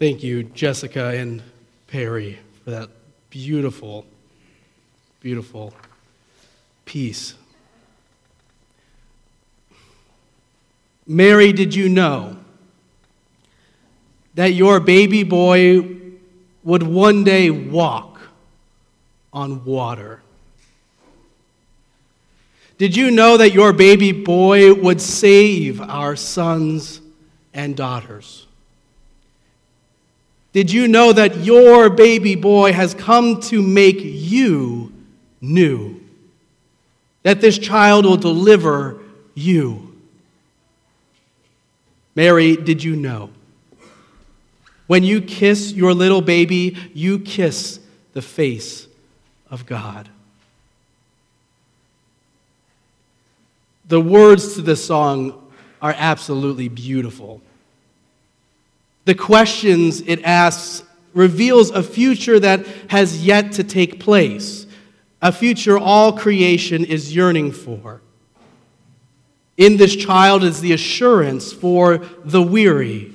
Thank you, Jessica and Perry, for that beautiful, beautiful piece. Mary, did you know that your baby boy would one day walk on water? Did you know that your baby boy would save our sons and daughters? Did you know that your baby boy has come to make you new? That this child will deliver you? Mary, did you know? When you kiss your little baby, you kiss the face of God. The words to this song are absolutely beautiful. The questions it asks reveals a future that has yet to take place, a future all creation is yearning for. In this child is the assurance for the weary,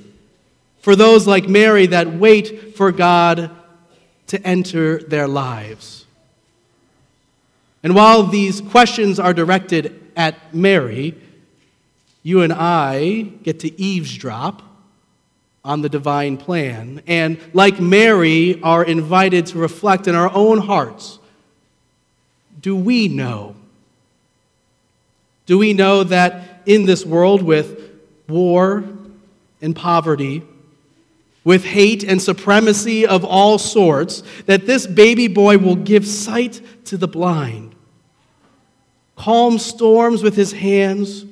for those like Mary that wait for God to enter their lives. And while these questions are directed at Mary, you and I get to eavesdrop on the divine plan. And like Mary, are invited to reflect in our own hearts do we know? Do we know that in this world with war and poverty, with hate and supremacy of all sorts, that this baby boy will give sight to the blind, calm storms with his hands,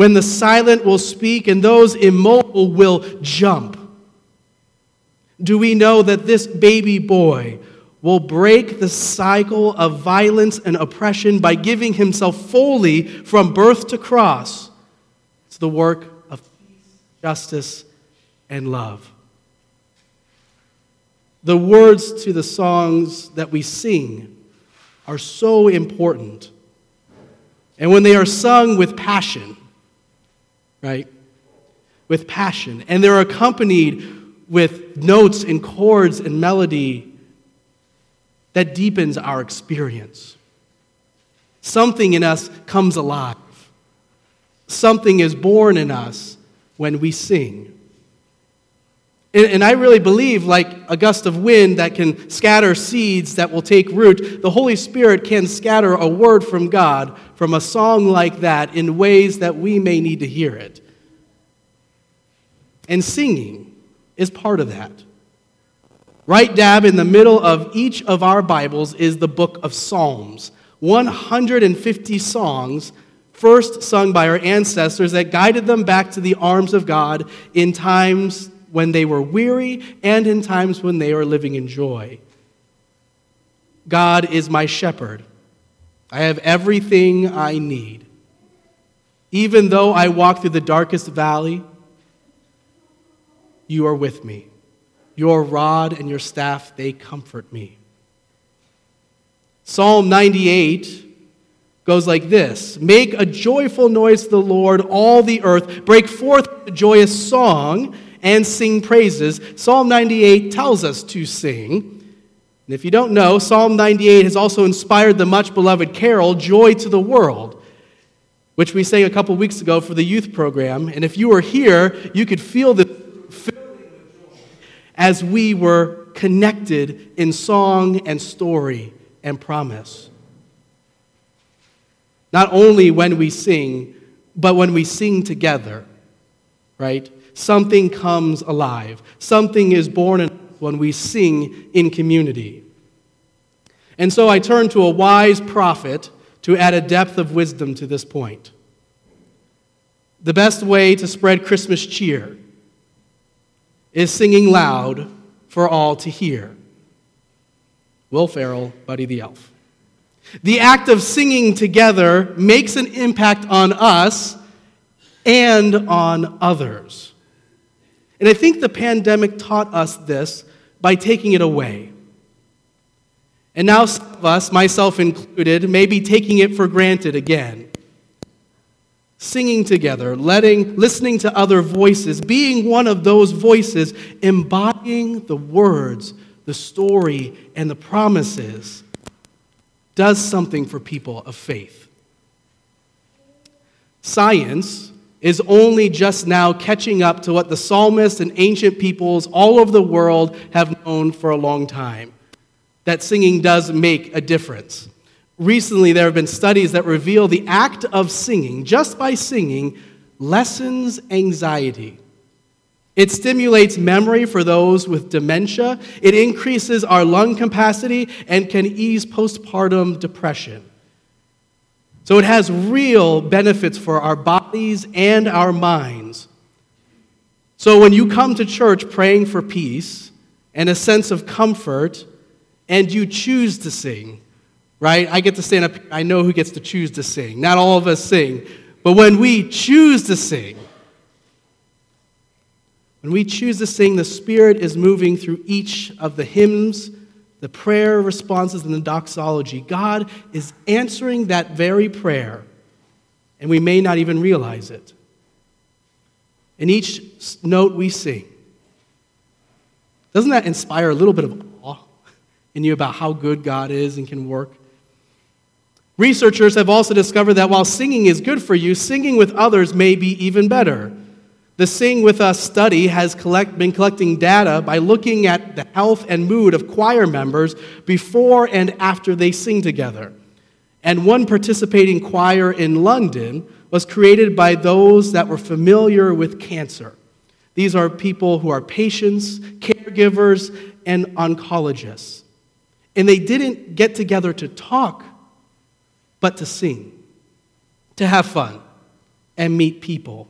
when the silent will speak and those immobile will jump? Do we know that this baby boy will break the cycle of violence and oppression by giving himself fully from birth to cross to the work of peace, justice, and love? The words to the songs that we sing are so important. And when they are sung with passion, right? With passion. And they're accompanied with notes and chords and melody that deepens our experience. Something in us comes alive. Something is born in us when we sing. And, I really believe, like a gust of wind that can scatter seeds that will take root, the Holy Spirit can scatter a word from God from a song like that in ways that we may need to hear it. And singing is part of that. Right dab in the middle of each of our Bibles is the book of Psalms 150 songs first sung by our ancestors that guided them back to the arms of God in times when they were weary and in times when they were living in joy. God is my shepherd. I have everything I need. Even though I walk through the darkest valley, you are with me. Your rod and your staff, they comfort me. Psalm 98 goes like this Make a joyful noise to the Lord, all the earth. Break forth a joyous song and sing praises. Psalm 98 tells us to sing. And if you don't know, Psalm 98 has also inspired the much beloved carol, Joy to the World, which we sang a couple weeks ago for the youth program. And if you were here, you could feel the as we were connected in song and story and promise. Not only when we sing, but when we sing together, right? Something comes alive. Something is born when we sing in community. And so I turn to a wise prophet to add a depth of wisdom to this point. The best way to spread Christmas cheer is singing loud for all to hear. Will Ferrell, Buddy the Elf. The act of singing together makes an impact on us and on others. And I think the pandemic taught us this by taking it away. And now, some of us, myself included, may be taking it for granted again. singing together, letting, listening to other voices, being one of those voices, embodying the words, the story, and the promises, does something for people of faith. Science is only just now catching up to what the psalmists and ancient peoples all over the world have known for a long time that singing does make a difference. Recently, there have been studies that reveal the act of singing, just by singing, lessens anxiety. It stimulates memory for those with dementia. It increases our lung capacity and can ease postpartum depression. So it has real benefits for our bodies and our minds. So when you come to church praying for peace and a sense of comfort, and you choose to sing, right? I get to stand up. I know who gets to choose to sing. Not all of us sing. But when we choose to sing, when we choose to sing, the Spirit is moving through each of the hymns, the prayer responses, and the doxology. God is answering that very prayer, and we may not even realize it. In each note we sing, doesn't that inspire a little bit of awe in you about how good God is and can work? Researchers have also discovered that while singing is good for you, singing with others may be even better. The Sing With Us study has collect, been collecting data by looking at the health and mood of choir members before and after they sing together. And one participating choir in London was created by those that were familiar with cancer. These are people who are patients, caregivers, and oncologists. And they didn't get together to talk but to sing, to have fun, and meet people.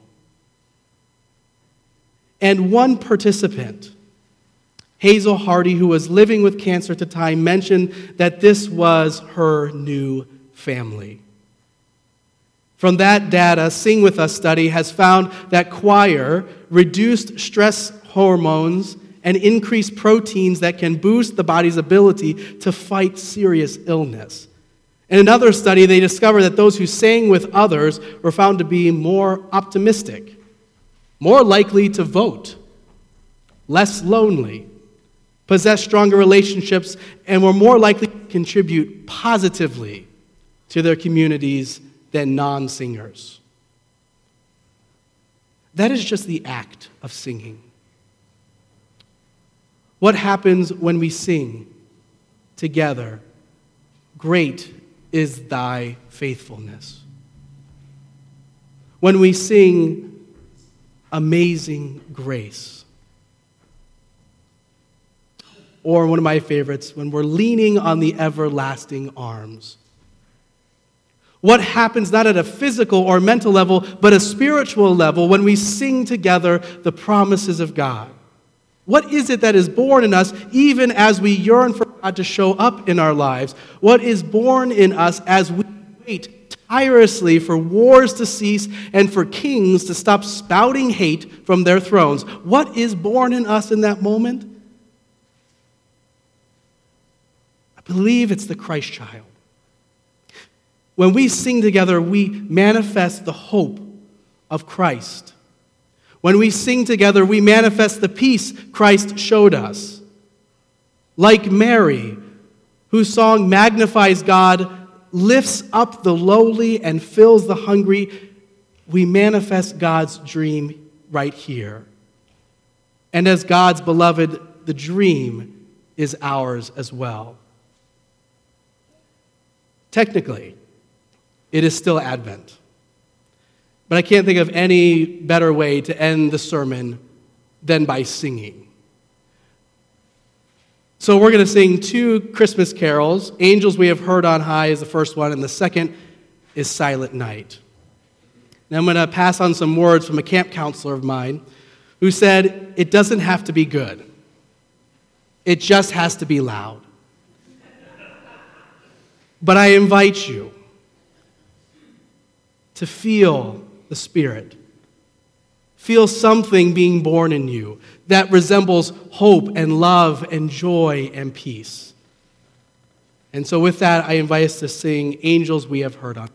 And one participant, Hazel Hardy, who was living with cancer at the time, mentioned that this was her new family. From that data, Sing With Us study has found that choir reduced stress hormones and increased proteins that can boost the body's ability to fight serious illness. In another study, they discovered that those who sang with others were found to be more optimistic, more likely to vote, less lonely, possess stronger relationships, and were more likely to contribute positively to their communities than non singers. That is just the act of singing. What happens when we sing together? Great is thy faithfulness. When we sing Amazing Grace, or one of my favorites, when we're leaning on the everlasting arms. What happens not at a physical or mental level, but a spiritual level when we sing together the promises of God? What is it that is born in us even as we yearn for God to show up in our lives? What is born in us as we wait tirelessly for wars to cease and for kings to stop spouting hate from their thrones? What is born in us in that moment? I believe it's the Christ child. When we sing together, we manifest the hope of Christ. When we sing together, we manifest the peace Christ showed us. Like Mary, whose song magnifies God, lifts up the lowly, and fills the hungry, we manifest God's dream right here. And as God's beloved, the dream is ours as well. Technically, it is still Advent. But I can't think of any better way to end the sermon than by singing. So we're going to sing two Christmas carols. Angels We Have Heard on High is the first one, and the second is Silent Night. Now I'm going to pass on some words from a camp counselor of mine who said, It doesn't have to be good, it just has to be loud. But I invite you to feel the Spirit. Feel something being born in you that resembles hope and love and joy and peace. And so, with that, I invite us to sing Angels We Have Heard on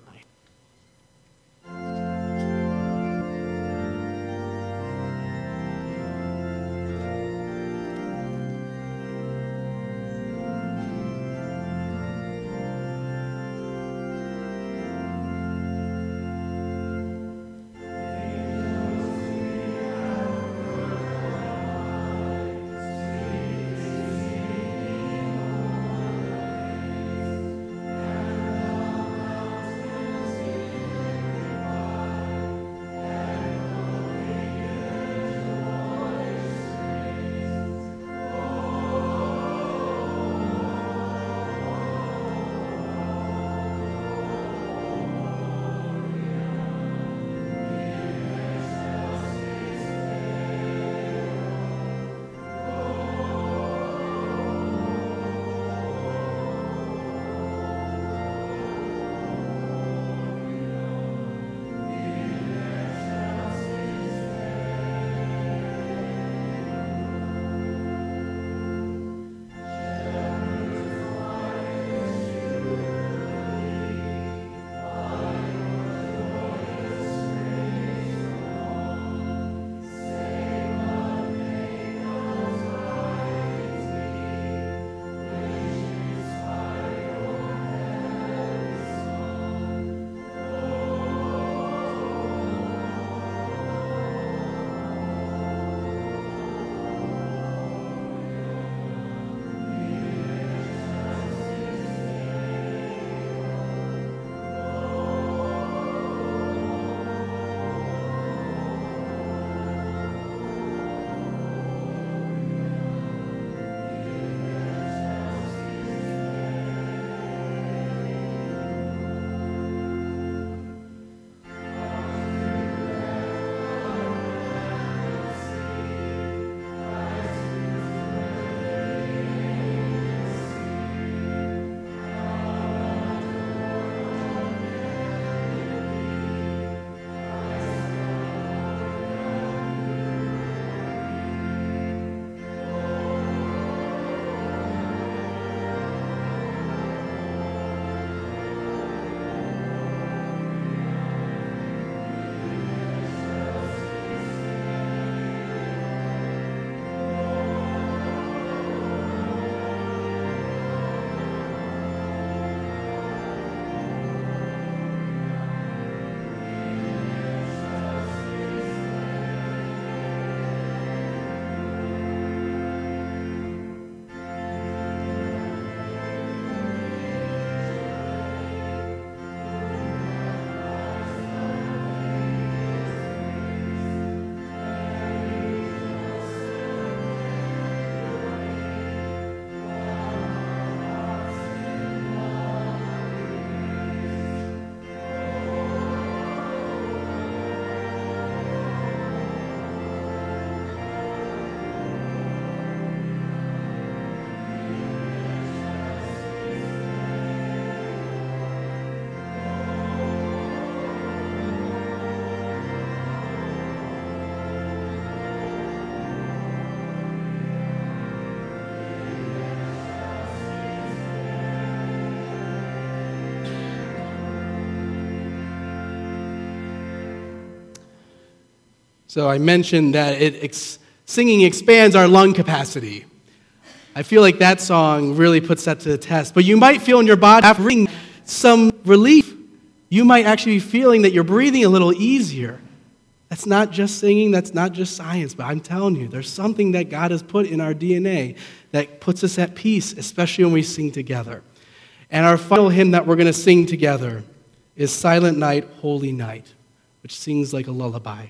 So I mentioned that it ex- singing expands our lung capacity. I feel like that song really puts that to the test. But you might feel in your body after some relief. You might actually be feeling that you're breathing a little easier. That's not just singing, that's not just science, but I'm telling you, there's something that God has put in our DNA that puts us at peace, especially when we sing together. And our final hymn that we're going to sing together is Silent Night, Holy Night, which sings like a lullaby.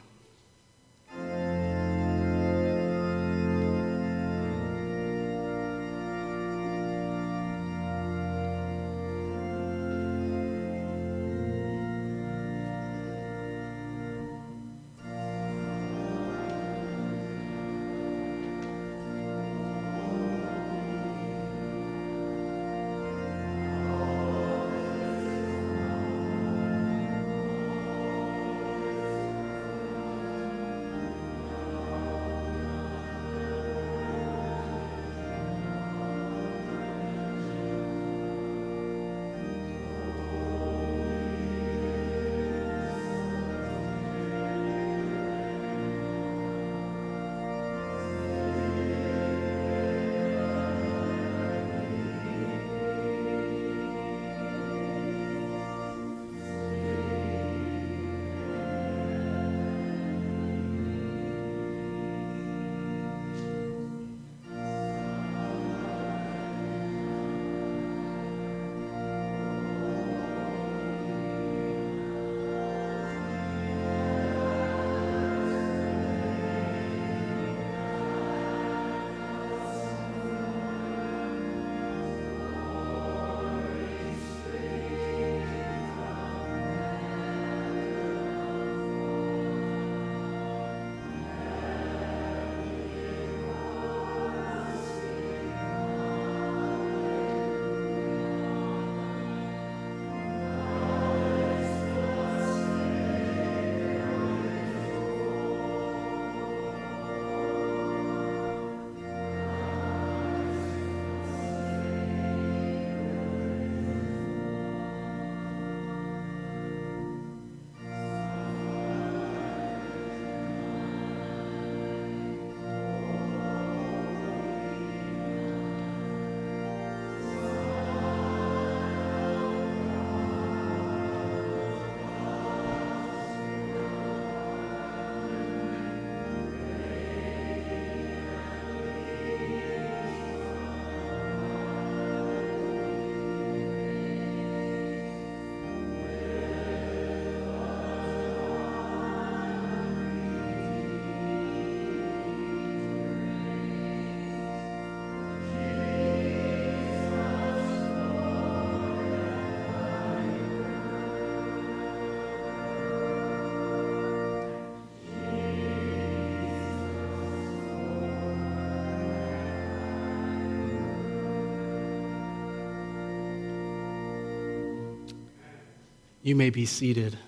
You may be seated.